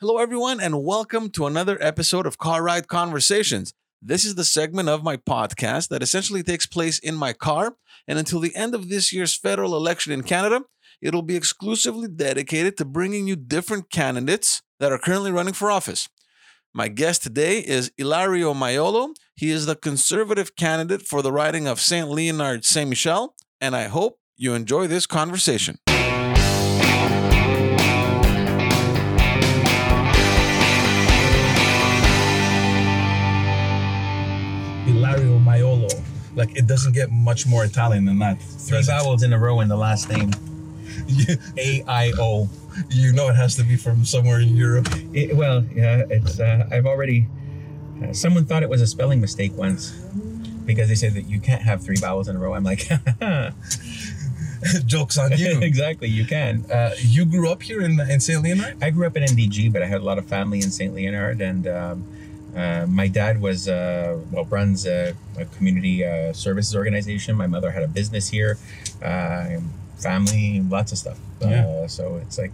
Hello, everyone, and welcome to another episode of Car Ride Conversations. This is the segment of my podcast that essentially takes place in my car. And until the end of this year's federal election in Canada, it'll be exclusively dedicated to bringing you different candidates that are currently running for office. My guest today is Ilario Maiolo. He is the conservative candidate for the riding of St. Leonard Saint Michel, and I hope you enjoy this conversation. Like it doesn't get much more Italian than that. Three vowels in a row in the last name. A I O. You know it has to be from somewhere in Europe. It- Well, yeah, it's. Uh, I've already. Uh, someone thought it was a spelling mistake once because they said that you can't have three vowels in a row. I'm like, Jokes on you. exactly, you can. Uh, you grew up here in in Saint Leonard. I grew up in NDG, but I had a lot of family in St. Leonard, and um, uh, my dad was uh, well runs a, a community uh, services organization. My mother had a business here, uh, family, lots of stuff. Yeah. Uh, so it's like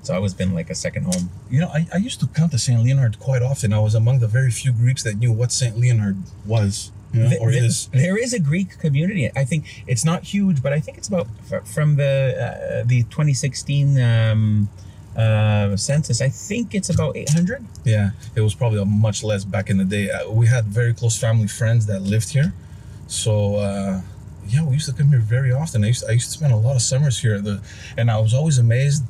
it's always been like a second home. You know, I, I used to come to Saint Leonard quite often. I was among the very few Greeks that knew what Saint Leonard was, you know, or th- is. There is a Greek community. I think it's not huge, but I think it's about f- from the uh, the 2016 um, uh, census. I think it's about 800. Yeah, it was probably a much less back in the day. Uh, we had very close family friends that lived here, so uh, yeah, we used to come here very often. I used I used to spend a lot of summers here, the, and I was always amazed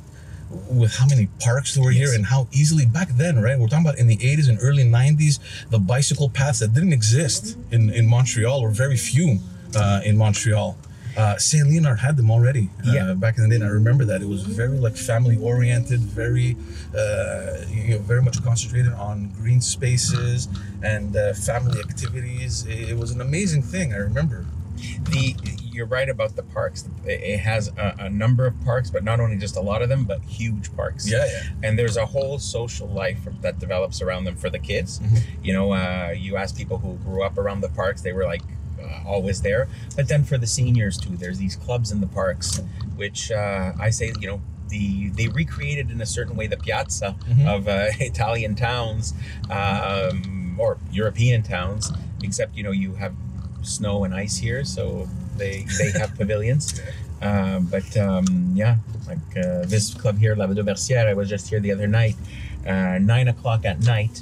with how many parks there were here and how easily back then, right? We're talking about in the 80s and early 90s, the bicycle paths that didn't exist in in Montreal or very few uh, in Montreal. Uh, Saint Leonard had them already uh, Yeah. back in the day. And I remember that it was very like family oriented, very uh, you know, very much concentrated on green spaces and uh, family activities. It, it was an amazing thing. I remember. The you're right about the parks. It has a, a number of parks, but not only just a lot of them, but huge parks. Yeah, yeah. and there's a whole social life that develops around them for the kids. Mhm. You know, uh, you ask people who grew up around the parks, they were like uh, always there. But then for the seniors too, there's these clubs in the parks, which uh, I say, you know, the they recreated in a certain way the piazza Mhm. of uh, Italian towns um, or European towns, except you know you have snow and ice here, so they they have pavilions. Uh, but um, yeah, like uh, this club here, Ladauversière, I was just here the other night, uh, nine o'clock at night.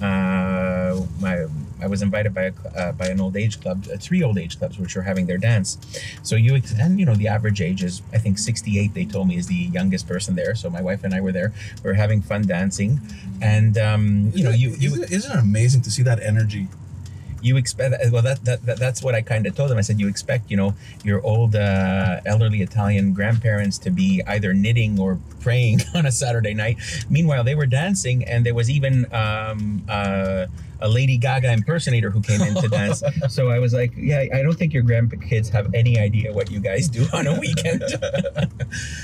Uh, my I was invited by a, uh, by an old age club, uh, three old age clubs, which were having their dance. So you and you know the average age is I think sixty eight. They told me is the youngest person there. So my wife and I were there. We were having fun dancing, and um, you know you you isn't, it- isn't it amazing to see that energy? you expect well that, that, that that's what i kind of told them i said you expect you know your old uh, elderly italian grandparents to be either knitting or praying on a saturday night meanwhile they were dancing and there was even um, uh, a lady gaga impersonator who came in to dance so i was like yeah i don't think your grandkids have any idea what you guys do on a weekend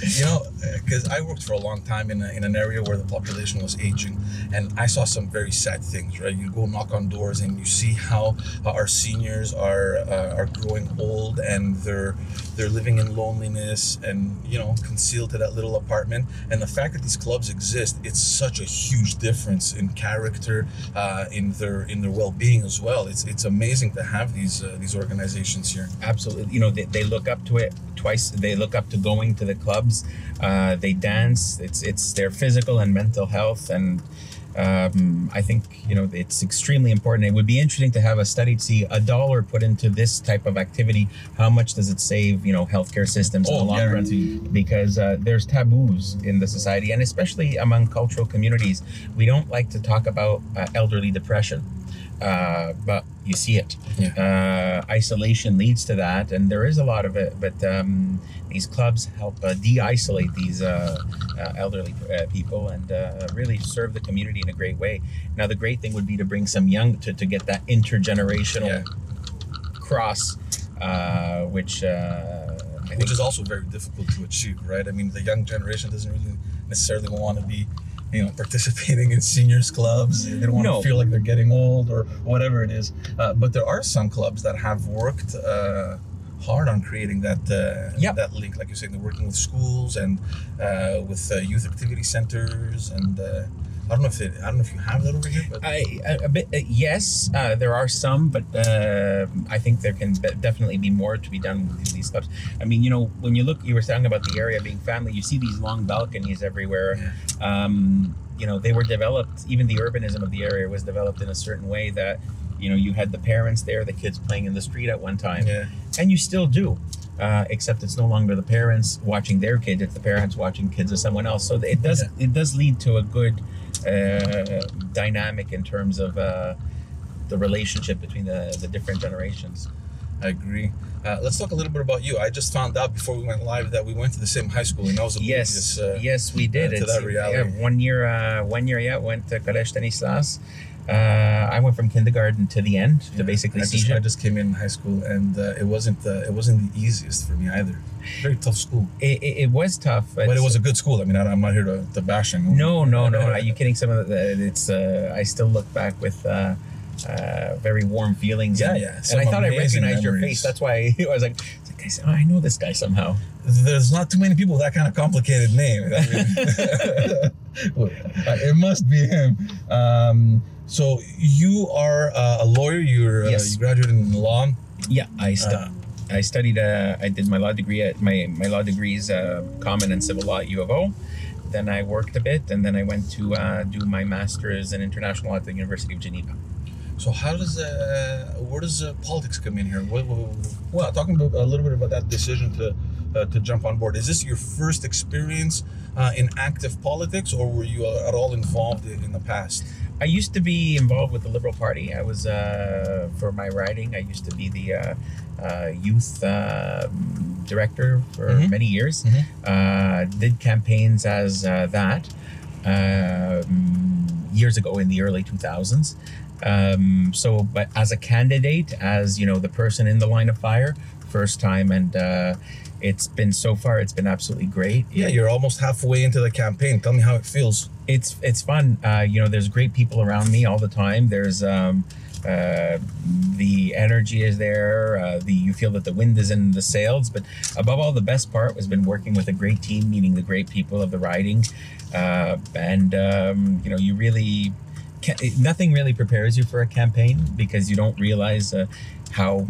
you know, because I worked for a long time in, a, in an area where the population was aging, and I saw some very sad things. Right, you go knock on doors and you see how uh, our seniors are uh, are growing old and they're they're living in loneliness and you know concealed to that little apartment. And the fact that these clubs exist, it's such a huge difference in character, uh, in their in their well being as well. It's it's amazing to have these uh, these organizations here. absolutely you know they, they look up to it twice they look up to going to the clubs uh, they dance it's it's their physical and mental health and um, I think you know it's extremely important. It would be interesting to have a study to see a dollar put into this type of activity. How much does it save? You know, healthcare systems in the Oh, long run? Because uh, there's taboos in the society, and especially among cultural communities, we don't like to talk about uh, elderly depression. Uh, but you see it. Uh, isolation leads to that, and there is a lot of it. But um, these clubs help uh, de-isolate these uh, uh, elderly uh, people and uh, really serve the community in a great way. Now, the great thing would be to bring some young to, to get that intergenerational Yeah. cross, uh, which uh, which is also very difficult to achieve, right? I mean, the young generation doesn't really necessarily want to be, you know, participating in seniors clubs. They don't want No. to feel like they're getting old or whatever it is. Uh, but there are some clubs that have worked uh, hard on creating that uh, Yep. that link, like you said, they're working with schools and uh, with uh, youth activity centers and. I don't know if it, I don't know if you have that over here, but I, a, a bit, uh, yes, uh, there are some, but uh, I think there can be- definitely be more to be done with these clubs. I mean, you know, when you look, you were talking about the area being family. You see these long balconies everywhere. Um, you know, they were developed. Even the urbanism of the area was developed in a certain way that, you know, you had the parents there, the kids playing in the street at one time, yeah, and you still do. Uh, except it's no longer the parents watching their kids; it's the parents watching kids of someone else. So it does it does lead to a good uh, dynamic in terms of uh, the relationship between the, the different generations. I agree. Uh, let's talk a little bit about you. I just found out before we went live that we went to the same high school, and that was a Yes, previous, uh, yes, we did. to It's- that reality. Yeah, one year, uh, one year, yeah, went to Collège Stanislas. Uh, I went from kindergarten to the end yeah. to basically I just, I just came in high school, and uh, it wasn't uh, it wasn't the easiest for me either. Very tough school, It, it, it was tough, but it was a good school. I mean, I, I'm not here to, to bash anyone. No, no, no. Are you kidding? Some of the it's. Uh, I still look back with uh, uh, very warm feelings. Yeah, and, yeah, And I thought I recognized your face. That's why I was like, I said, oh, I know this guy somehow. There's not too many people with that kind of complicated name. I mean, uh, it must be him. Um, so you are uh, a lawyer. You're uh, you graduated in law. Yeah, I stu- Uh, I studied. Uh, I did my law degree at my my law degree is uh, common and civil law at U of O. Then I worked a bit, and then I went to uh, do my master's in international law at the University of Geneva. So how does uh, where does uh, politics come in here? What, well, talking about a little bit about that decision to uh, to jump on board. Is this your first experience uh, in active politics, or were you uh, at all involved in, the past? I used to be involved with the Liberal Party. I was uh, for my riding. I used to be the uh, uh, youth uh, director for Mhm. many years. Mhm. Uh, did campaigns as uh, that um, years ago in the early two thousands. Um, so, but as a candidate, as you know, the person in the line of fire, first time, and uh, it's been so far. It's been absolutely great. Yeah, you're almost halfway into the campaign. Tell me how it feels. it's it's fun. Uh, you know, there's great people around me all the time. There's um, uh, the energy is there. Uh, the you feel that the wind is in the sails. But above all, the best part has been working with a great team, meeting the great people of the riding, uh, and um, you know, you really nothing really prepares you for a campaign because you don't realize uh, how.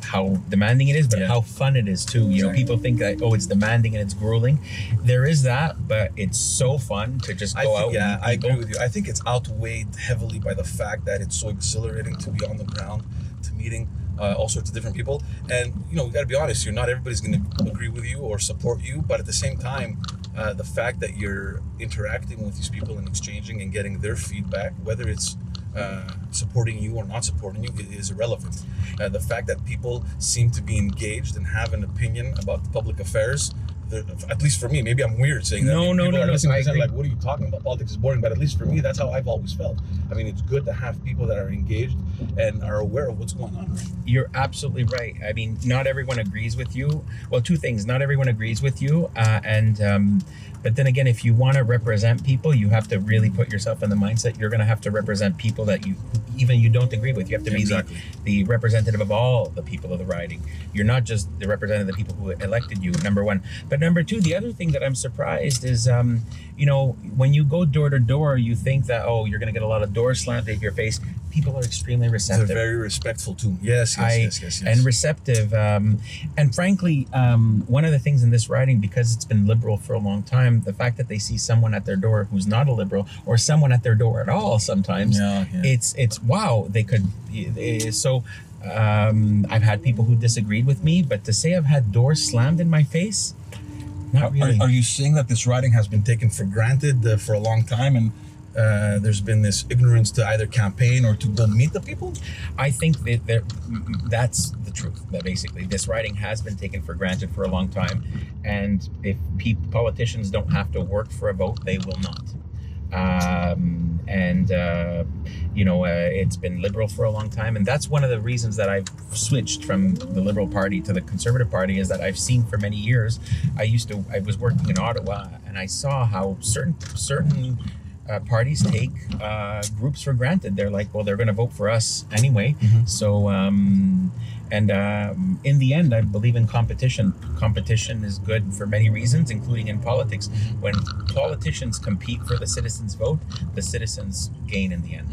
How demanding it is, but Yeah. how fun it is too. You know, people think that oh, it's demanding and it's grueling. There is that, but it's so fun to just go think, out. yeah, I agree with you. I think it's outweighed heavily by the fact that it's so exhilarating to be on the ground, to meeting uh, all sorts of different people. And you know, we got to be honest here. Not everybody's going to agree with you or support you, but at the same time, uh, the fact that you're interacting with these people and exchanging and getting their feedback, whether it's uh, supporting you or not supporting you, is irrelevant. Uh, the fact that people seem to be engaged and have an opinion about public affairs. At least for me, maybe I'm weird saying that. No, no, people no, no, listening to I this and agree. like, what are you talking about? Politics is boring. But at least for me, that's how I've always felt. I mean, it's good to have people that are engaged and are aware of what's going on. Right? You're absolutely right. I mean, not everyone agrees with you. Well, two things: not everyone agrees with you, uh, and um, but then again, if you want to represent people, you have to really put yourself in the mindset. You're going to have to represent people that you even you don't agree with. You have to Exactly. be the, the representative of all the people of the riding. You're not just the representative of the people who elected you. Number one, but number two, the other thing that I'm surprised is, um, you know, when you go door to door, you think that oh, you're going to get a lot of doors slammed in your face. People are extremely receptive. They're very respectful too. Yes, yes, I- yes, yes, yes. and receptive. Um, and frankly, um, one of the things in this writing, because it's been liberal for a long time, the fact that they see someone at their door who's not a liberal or someone at their door at all sometimes, yeah, yeah. it's it's wow. They could eh, so. Um, I've had people who disagreed with me, but to say I've had doors slammed in my face, not Are, really. are you saying that this writing has been taken for granted uh, for a long time and uh, there's been this ignorance to either campaign or to go meet the people? I think that there, that's the truth. That basically, this writing has been taken for granted for a long time, and if politicians don't have to work for a vote, they will not. Um, and uh, you know, uh, it's been liberal for a long time, and that's one of the reasons that I've switched from the Liberal Party to the Conservative Party. Is that I've seen for many years. I used to. I was working in Ottawa, and I saw how certain certain uh, parties take uh, groups for granted. They're like, well, they're going to vote for us anyway. Mhm. So, um, And um, in the end, I believe in competition. Competition is good for many reasons, including in politics. Mm-hmm. When politicians compete for the citizens' vote, the citizens gain in the end.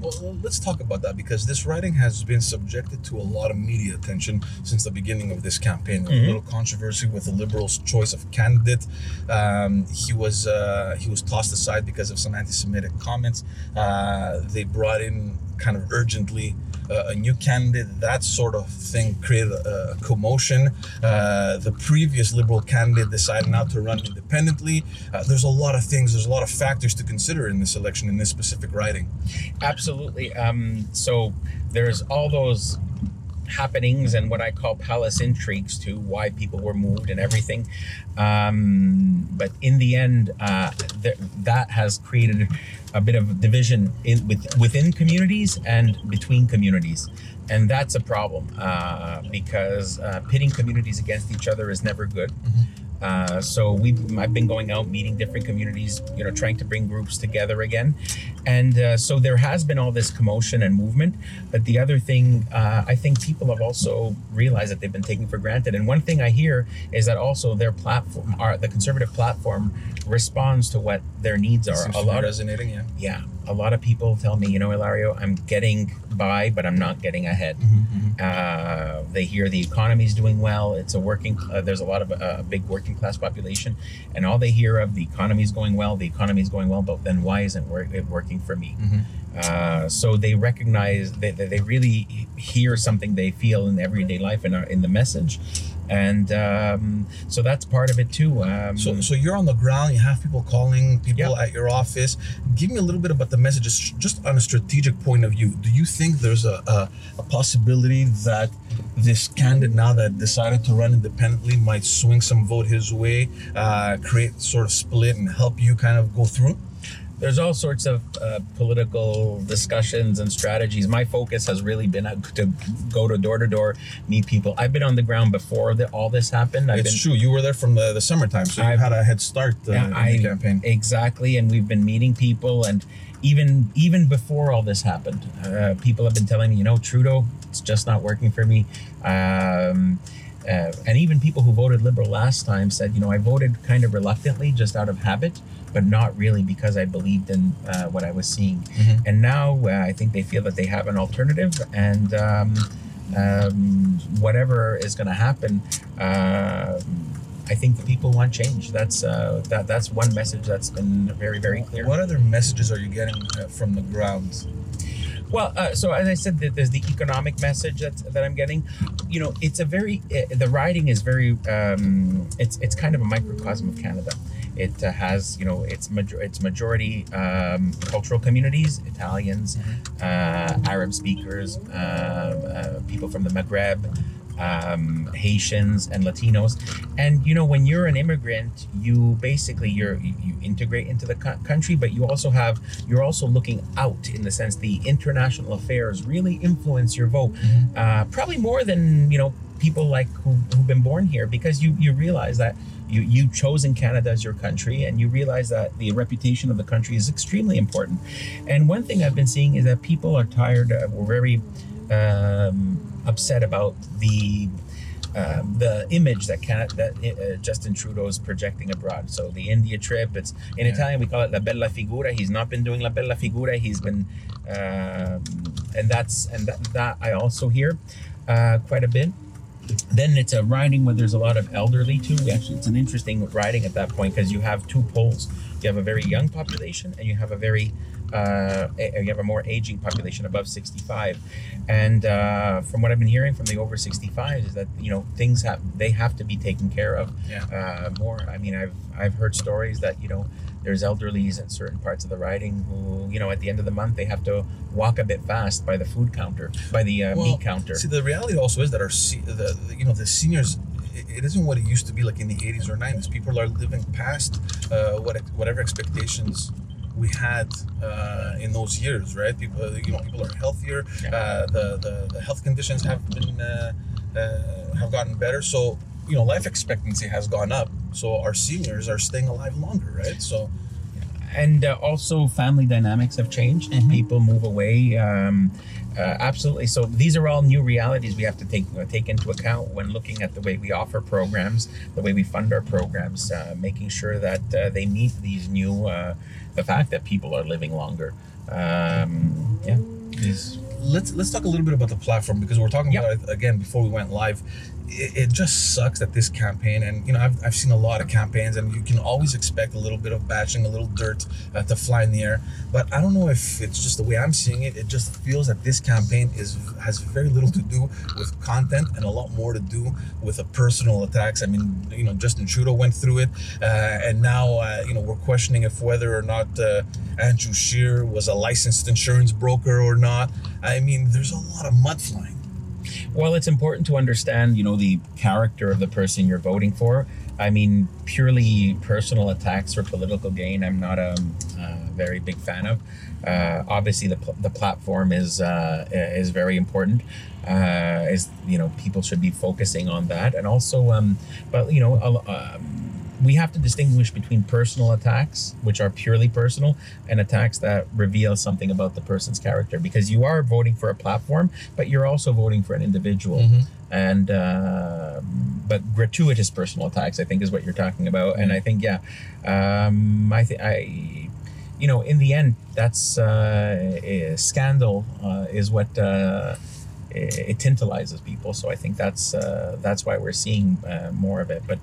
Well, let's talk about that because this riding has been subjected to a lot of media attention since the beginning of this campaign. A Mhm. little controversy with the Liberals' choice of candidate. Um, he was uh, he was tossed aside because of some anti-Semitic comments. Uh, they brought in kind of urgently uh, a new candidate. That sort of thing created a, a commotion. Uh, the previous Liberal candidate decided not to run independently. Uh, there's a lot of things. There's a lot of factors to consider in this election in this specific riding. Absolutely. Um, so there's all those happenings and what I call palace intrigues to why people were moved and everything. Um, but in the end, uh, th- that has created a bit of division in with, within communities and between communities. And that's a problem uh, because uh, pitting communities against each other is never good. Uh, so we I've been going out meeting different communities, you know, trying to bring groups together again, and uh, so there has been all this commotion and movement. But the other thing, uh, I think people have also realized that they've been taken for granted. And one thing I hear is that also their platform, our, the conservative platform, responds to what their needs are. A lot of resonating, yeah. yeah, a lot of people tell me, you know, Ilario, I'm getting by, but I'm not getting ahead. Uh, they hear the economy's doing well. It's a working. Uh, there's a lot of uh, big working class population, and all they hear of the economy is going well. The economy is going well, but then why isn't it working for me? Mhm. Uh, so they recognize that that they really hear something they feel in everyday life in our, in the message, and um, so that's part of it too. Um, So, so you're on the ground. You have people calling, people Yeah. at your office. Give me a little bit about the messages, just on a strategic point of view. Do you think there's a, a, a possibility that this candidate now that decided to run independently might swing some vote his way, uh, create sort of split, and help you kind of go through? there's all sorts of uh, political discussions and strategies. My focus has really been uh, to go to door to door, meet people. I've been on the ground before the, all this happened. I've it's been, true. You were there from the, the summertime, so you I've- had a head start uh, Yeah, in I- the campaign. Exactly, and we've been meeting people, and even even before all this happened, uh, people have been telling me, you know, Trudeau, it's just not working for me. Um, uh, and even people who voted Liberal last time said, you know, I voted kind of reluctantly, just out of habit, but not really because I believed in uh, what I was seeing. Mhm. And now uh, I think they feel that they have an alternative, and um, um, whatever is going to happen. Um I think the people want change. That's uh, that. That's one message that's been very, very clear. What other messages are you getting uh, from the ground? Well, uh, so as I said, there's the economic message that that I'm getting. You know, it's a very uh, the riding is very. Um, it's it's kind of a microcosm of Canada. It uh, has you know its major its majority um, cultural communities, Italians, uh, Arab speakers, uh, people from the Maghreb. Um, Haitians and Latinos, and you know when you're an immigrant, you basically you're you, you integrate into the co- country, but you also have you're also looking out in the sense the international affairs really influence your vote. Uh, probably more than you know people like who, who've been born here because you you realize that you you've chosen Canada as your country and you realize that the reputation of the country is extremely important. And one thing I've been seeing is that people are tired uh, we're very um, upset about the um, the image that can that uh, Justin Trudeau is projecting abroad. So the India trip, it's in Yeah. Italian we call it la bella figura. He's not been doing la bella figura. He's been, um, and that's and that, that I also hear uh, quite a bit. Then it's a riding where there's a lot of elderly too. Actually, it's an interesting riding at that point because you have two poles. You have a very young population and you have a very uh, a- you have a more aging population above 65 and uh, from what i've been hearing from the over 65 is that you know things have they have to be taken care of Yeah. uh, more i mean i've i've heard stories that you know there's elderlies in certain parts of the riding who you know at the end of the month they have to walk a bit fast by the food counter by the uh, Well, meat counter See, the reality also is that our se- the, the you know the seniors. it- It isn't what it used to be like in the 80s or 90s. People are living past uh, what whatever expectations we had uh, in those years, right? People, you know, people are healthier. Uh, the, the the health conditions have been uh, uh, have gotten better. So you know, life expectancy has gone up. So our seniors are staying alive longer, right? So and uh, also family dynamics have changed. Mhm. People move away. Um, uh, absolutely. So these are all new realities we have to take uh, take into account when looking at the way we offer programs, the way we fund our programs, uh, making sure that uh, they meet these new uh, the fact that people are living longer. Um, yeah. These, let's let's talk a little bit about the platform because we're talking Yep. about it again before we went live. It, it just sucks that this campaign, and you know, I've, I've seen a lot of campaigns, and you can always expect a little bit of batching, a little dirt uh, to fly in the air. But I don't know if it's just the way I'm seeing it. It just feels that this campaign is has very little to do with content and a lot more to do with the personal attacks. I mean, you know, Justin Trudeau went through it, uh, and now uh, you know we're questioning if whether or not uh, Andrew Scheer was a licensed insurance broker or not. I mean, there's a lot of mud flying. Well, it's important to understand, you know, the character of the person you're voting for. I mean, purely personal attacks for political gain, I'm not a, a very big fan of. Uh, obviously, the, the platform is uh, is very important. Uh, is you know people should be focusing on that, and also, um, but you know, um, we have to distinguish between personal attacks, which are purely personal, and attacks that reveal something about the person's character. Because you are voting for a platform, but you're also voting for an individual. And uh, but gratuitous personal attacks i think is what you're talking about. And i think yeah um, i think i you know in the end that's uh, a scandal uh, is what uh, it tantalizes people. So i think that's uh, that's why we're seeing uh, more of it. But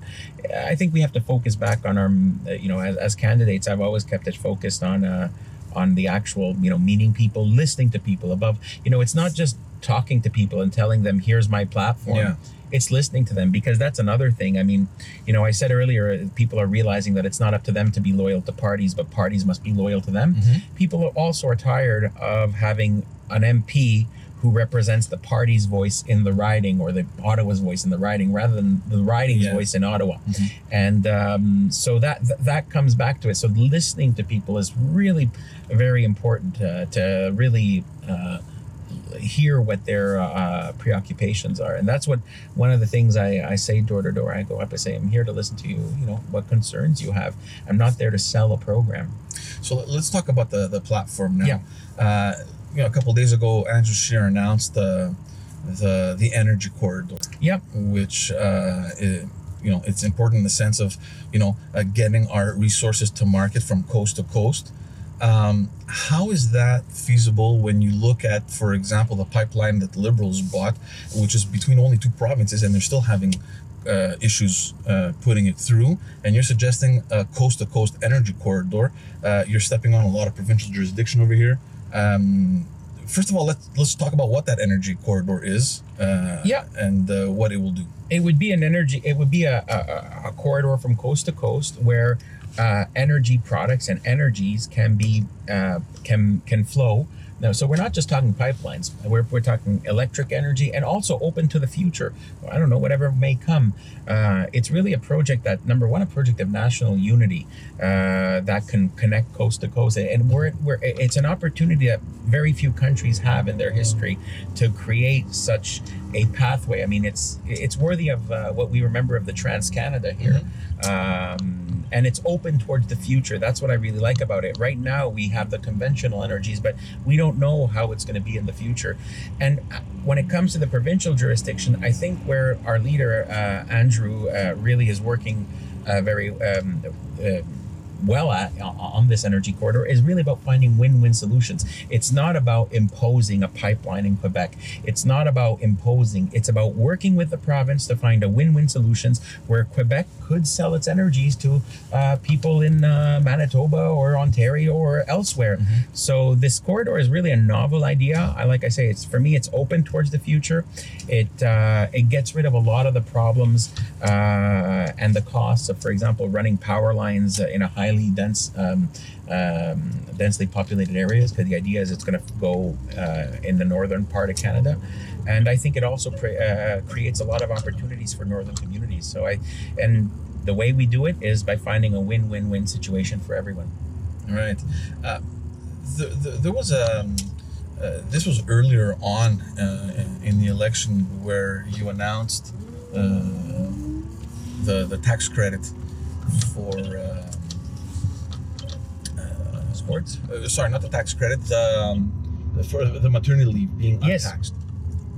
i think we have to focus back on our you know as, as candidates i've always kept it focused on uh, on the actual you know meeting people listening to people above. You know it's not just talking to people and telling them here's my platform. Yeah. it's listening to them because that's another thing. I mean you know i said earlier people are realizing that it's not up to them to be loyal to parties but parties must be loyal to them. People also are tired of having an mp who represents the party's voice in the riding or the Ottawa's voice in the riding rather than the riding's Yeah. voice in Ottawa. Mhm. And um, so that th- that comes back to it. So listening to people is really very important uh, to really uh, hear what their uh, preoccupations are. And that's what one of the things I, I say door to door. I go up, I say, I'm here to listen to you, you know, what concerns you have. I'm not there to sell a program. So let- let's talk about the, the platform now. Yeah. You know, a couple days ago, Andrew Scheer announced the the the energy corridor. Yep. Which uh, i- you know, it's important in the sense of you know uh, getting our resources to market from coast to coast. Um, how is that feasible when you look at, for example, the pipeline that Liberals bought, which is between only two provinces, and they're still having uh, issues uh, putting it through, and you're suggesting a coast to coast energy corridor. Uh, you're stepping on a lot of provincial jurisdiction over here. Um, first of all, let's let's talk about what that energy corridor is. Uh, Yeah. And uh, what it will do. it would be an energy it would be a, a, a corridor from coast to coast where uh, energy products and energies can be uh, can can flow now so we're not just talking pipelines. We're, we're talking electric energy and also open to the future. I don't know whatever may come. Uh, it's really a project that number one a project of national unity uh, that can connect coast to coast. And we're, we're it's an opportunity that very few countries have in their history to create such a pathway. I mean, it's it's worthy of uh, what we remember of the Trans Canada here, um, and it's open towards the future. That's what I really like about it. Right now, we have the conventional energies, but we don't know how it's going to be in the future. And uh, when it comes to the provincial jurisdiction, I think where our leader uh, Andrew uh, really is working uh, very. Um, uh, well at on- on this energy corridor is really about finding win-win solutions. It's not about imposing a pipeline in Quebec. It's not about imposing. It's about working with the province to find a win-win solutions where Quebec could sell its energies to uh, people in uh, Manitoba or Ontario or elsewhere. So this corridor is really a novel idea. I like I say, it's for me, it's open towards the future. It uh, it gets rid of a lot of the problems uh, and the costs of, for example, running power lines uh, in a highly dense, um, um, densely populated areas. Because the idea is it's going to go uh, in the northern part of Canada, and I think it also pre- uh, creates a lot of opportunities for northern communities. So I, and the way we do it is by finding a win-win-win situation for everyone. All right. Uh, the, the, there was a. Um, uh, this was earlier on uh, in the election where you announced uh, the the tax credit for uh, sorry, not the tax credit, the, um, for the maternity leave being Yes. untaxed.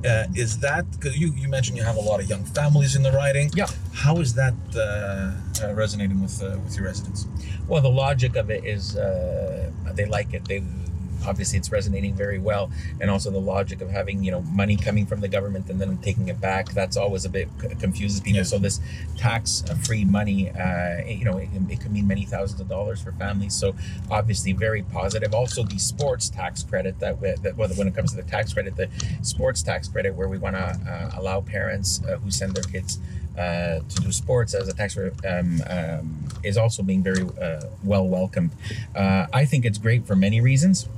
Uh, is that because you, you mentioned you have a lot of young families in the riding? Yeah. How is that uh, uh, resonating with uh, with your residents? Well, the logic of it is uh, they like it. They obviously it's resonating very well, and also the logic of having you know money coming from the government and then taking it back. That's always a bit c- confuses people. Yeah. So this tax-free money, uh, you know, it, can- it can mean many thousands of dollars for families. So obviously very positive. Also the sports tax credit that, we, that well, when it comes to the tax credit, the sports tax credit where we want to uh, allow parents uh, who send their kids uh, to do sports as a tax um, um, is also being very uh, well welcomed. Uh, I think it's great for many reasons.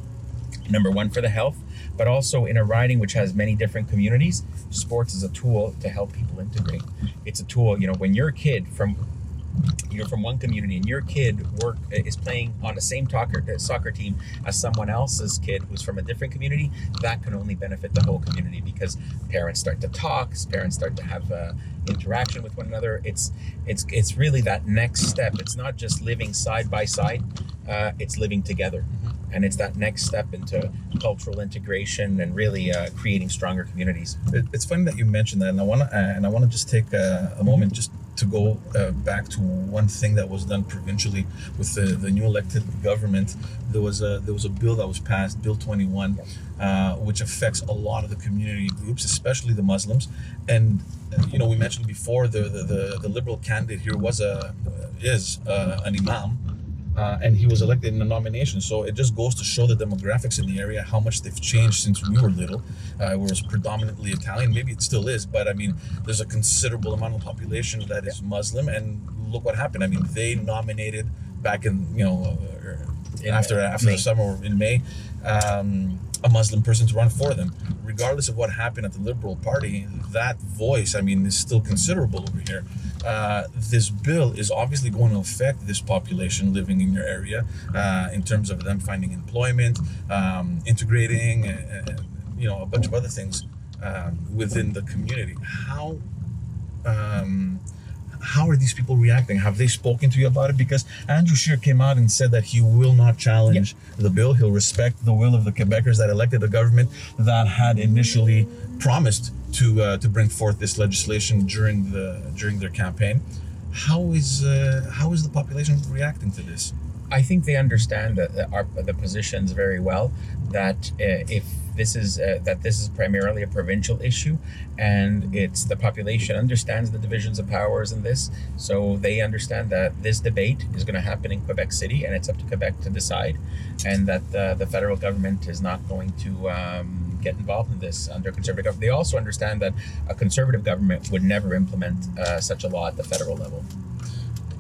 Number one, for the health, but also in a riding which has many different communities, sports is a tool to help people integrate. It's a tool, you know, when you're a kid from you're from one community and your kid work is playing on the same soccer, soccer team as someone else's kid who's from a different community that can only benefit the whole community because parents start to talk parents start to have uh, interaction with one another. It's it's it's really that next step. It's not just living side by side uh, it's living together and it's that next step into cultural integration and really uh, creating stronger communities It, it's funny that you mentioned that, and I want to uh, and I want to just take uh, a moment just to go uh, back to one thing that was done provincially with the, the new elected government. There was a there was a bill that was passed, Bill 21, uh, which affects a lot of the community groups, especially the Muslims. And uh, you know, we mentioned before the the, the, the liberal candidate here was a is uh, an imam. Uh, and he was elected in the nomination. So it just goes to show the demographics in the area, how much they've changed since we were little. Uh, it was predominantly Italian, maybe it still is, but I mean, there's a considerable amount of population that is Muslim, and look what happened. I mean, they nominated back in you know uh, In after after May. the summer in May. Um, a Muslim person to run for them, regardless of what happened at the Liberal Party. That voice, I mean, is still considerable over here. Uh, this bill is obviously going to affect this population living in your area uh, in terms of them finding employment, um, integrating, uh, uh, you know, a bunch of other things um, within the community. How um, how are these people reacting? Have they spoken to you about it? Because Andrew Scheer came out and said that he will not challenge the bill. He'll respect the will of the Quebecers that elected a government that had initially promised to uh, to bring forth this legislation during the during their campaign. How is uh, how is the population reacting to this? I think they understand that that our the positions very well. That uh, if this is uh, that this is primarily a provincial issue, and it's the population understands the divisions of powers in this, so they understand that this debate is going to happen in Quebec City, and it's up to Quebec to decide, and that uh, the federal government is not going to. Um, get involved in this under conservative government. They also understand that a conservative government would never implement uh, such a law at the federal level.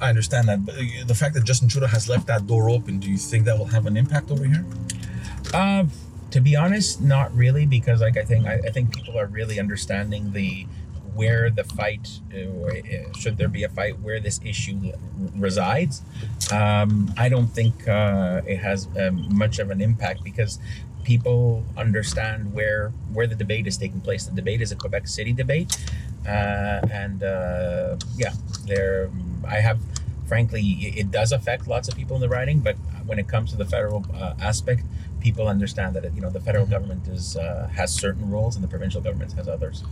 I understand that, but uh, the fact that Justin Trudeau has left that door open, do you think that will have an impact over here? Uh, to be honest, not really, because like I think I, I think people are really understanding the where the fight, uh, uh, should there be a fight, where this issue resides. Um, I don't think uh, it has um, much of an impact because people understand where where the debate is taking place. The debate is a Quebec City debate, and uh, yeah, there. I have, frankly, it does affect lots of people in the riding, but when it comes to the federal uh, aspect, people understand that you know the federal government is uh, has certain rules and the provincial government has others.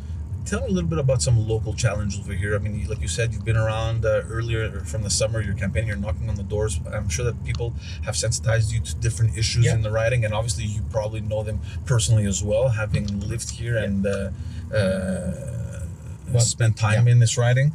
Tell me a little bit about some local challenges over here. I mean, like you said, you've been around uh, earlier from the summer. Your campaign, you're knocking on the doors. I'm sure that people have sensitized you to different issues Yeah. in the riding, and obviously you probably know them personally as well, having lived here and uh, uh, Well, spent time in this riding.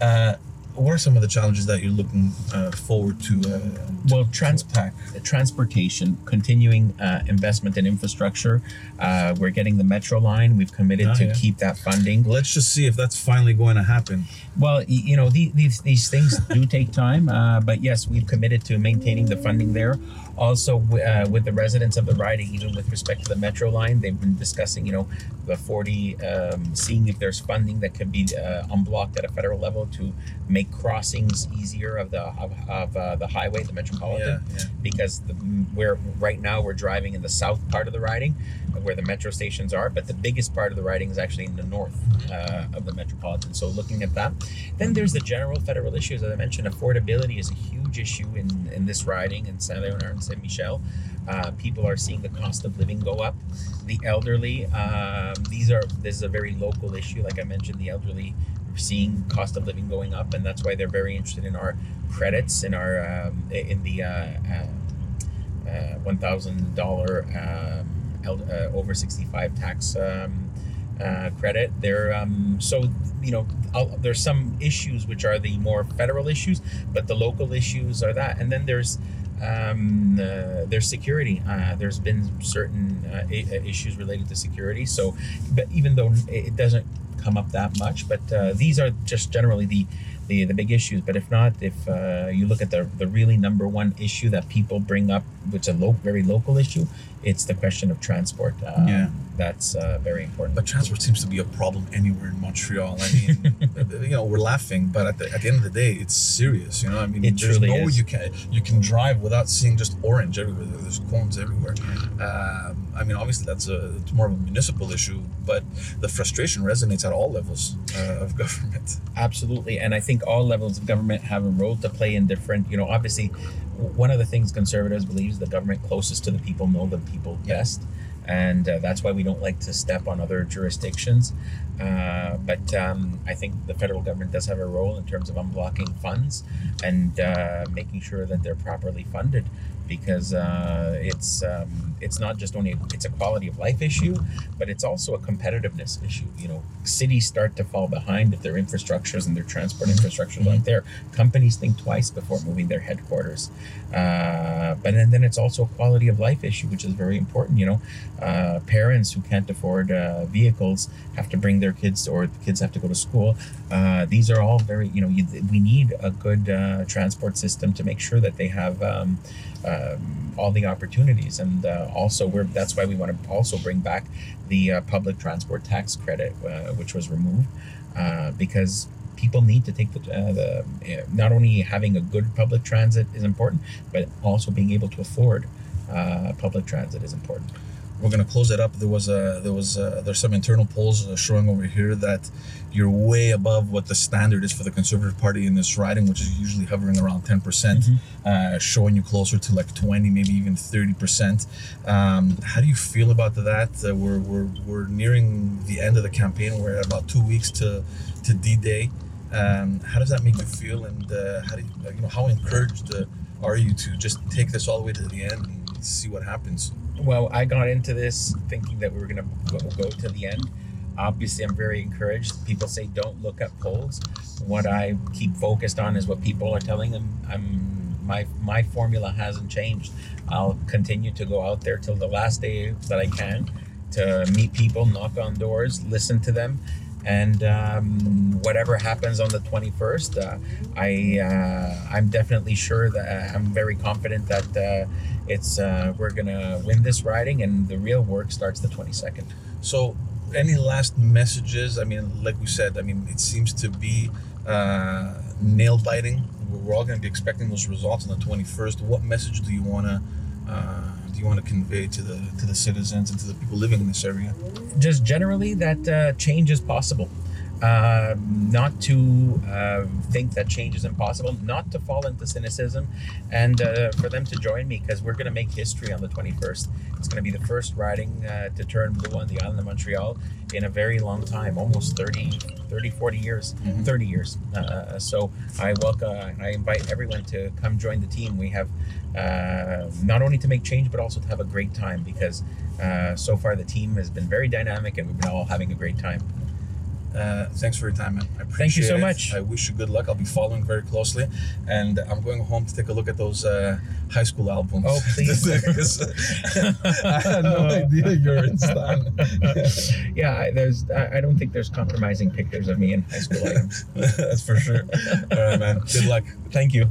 Uh, what are some of the challenges that you're looking uh, forward to? Uh, Well, to trans- attack? transportation, continuing uh, investment in infrastructure. Uh, we're getting the metro line. We've committed Ah, to yeah. keep that funding. Let's just see if that's finally going to happen. Well, you know, the- these these things do take time, uh, but yes, we've committed to maintaining the funding there. Also, uh, with the residents of the riding, even with respect to the metro line, they've been discussing, you know, the 40, um, seeing if there's funding that could be uh, unblocked at a federal level to make crossings easier of the of, of uh, the highway, the metropolitan. Yeah, yeah. because the, we're right now we're driving in the south part of the riding where the metro stations are but the biggest part of the riding is actually in the north uh, of the metropolitan. So looking at that then there's the general federal issues. As i mentioned affordability is a huge huge issue in, in this riding in Saint Leonard and Saint Michel. Uh, people are seeing the cost of living go up. The elderly, um, these are this is a very local issue. Like I mentioned, the elderly are seeing cost of living going up, and that's why they're very interested in our credits in our um, in the uh, uh, uh, one thousand dollar um, over sixty five tax. Um, uh, credit. There, um, so you know, I'll, there's some issues which are the more federal issues, but the local issues are that. And then there's um, uh, there's security. Uh, there's been certain uh, I- issues related to security. So, but even though it doesn't come up that much, but uh, these are just generally the the, the big issues. But if not, if uh, you look at the, the really number one issue that people bring up, which is a low, very local issue, it's the question of transport. Um, Yeah. That's uh, very important. But transport seems to be a problem anywhere in Montreal. I mean, you know, we're laughing, but at the, at the end of the day, it's serious. You know, I mean, It there's nowhere is. you can you can drive without seeing just orange everywhere. There's cones everywhere. Um, I mean, obviously that's a it's more of a municipal issue, but the frustration resonates at all levels uh, of government. Absolutely, and I think all levels of government have a role to play in different. You know, obviously, one of the things conservatives believe is the government closest to the people know the people best, and uh, that's why we don't like to step on other jurisdictions. Uh, but um, I think the federal government does have a role in terms of unblocking funds and uh, making sure that they're properly funded, because uh, it's um, it's not just only it's a quality of life issue, but it's also a competitiveness issue. You know, cities start to fall behind if their infrastructures and their transport infrastructures aren't there. Companies think twice before moving their headquarters. Uh, but then, then it's also a quality of life issue, which is very important. You know, uh, parents who can't afford uh, vehicles have to bring their kids, or the kids have to go to school. Uh, these are all very, you know, you, we need a good uh, transport system to make sure that they have. Um, um, all the opportunities, and uh, also we're that's why we want to also bring back the uh, public transport tax credit, uh, which was removed, uh, because people need to take the, uh, the not only having a good public transit is important, but also being able to afford public transit is important. We're gonna close it up. There was a there was a, there's some internal polls showing over here that you're way above what the standard is for the Conservative Party in this riding, which is usually hovering around 10 percent, uh, showing you closer to like 20, maybe even 30 percent. Um, how do you feel about that? Uh, we're, we're we're nearing the end of the campaign. We're at about two weeks to to D-Day. Um, how does that make you feel? And uh, how do you, you know how encouraged uh, are you to just take this all the way to the end and see what happens? Well, I got into this thinking that we were going to go, go to the end. Obviously, I'm very encouraged. People say don't look at polls. What I keep focused on is what people are telling them. I'm my my formula hasn't changed. I'll continue to go out there till the last day that I can to meet people, knock on doors, listen to them, and um, whatever happens on the 21st, uh, I uh, I'm definitely sure that I'm very confident that uh, it's uh, we're gonna win this riding, and the real work starts the 22nd. So, any last messages? I mean, like we said, I mean, it seems to be uh, nail biting. We're all going to be expecting those results on the 21st. What message do you want to uh, do you want to convey to the to the citizens and to the people living in this area? just generally that uh, change is possible. Uh, not to uh, think that change is impossible, not to fall into cynicism, and uh, for them to join me because we're going to make history on the 21st. It's going to be the first riding uh, to turn blue on the island of Montreal in a very long time almost 30, 30 40 years, Mhm. 30 years. Uh, so I welcome, I invite everyone to come join the team. We have uh, not only to make change, but also to have a great time because uh, so far the team has been very dynamic and we've been all having a great time. Uh, thanks for your time, man. I appreciate Thank you so it. much. I wish you good luck. I'll be following very closely, and I'm going home to take a look at those uh, high school albums. Oh, please. I had no idea you're in Stan. yeah, I, there's. I, I don't think there's compromising pictures of me in high school items. That's for sure. All right, man. Good luck. Thank you.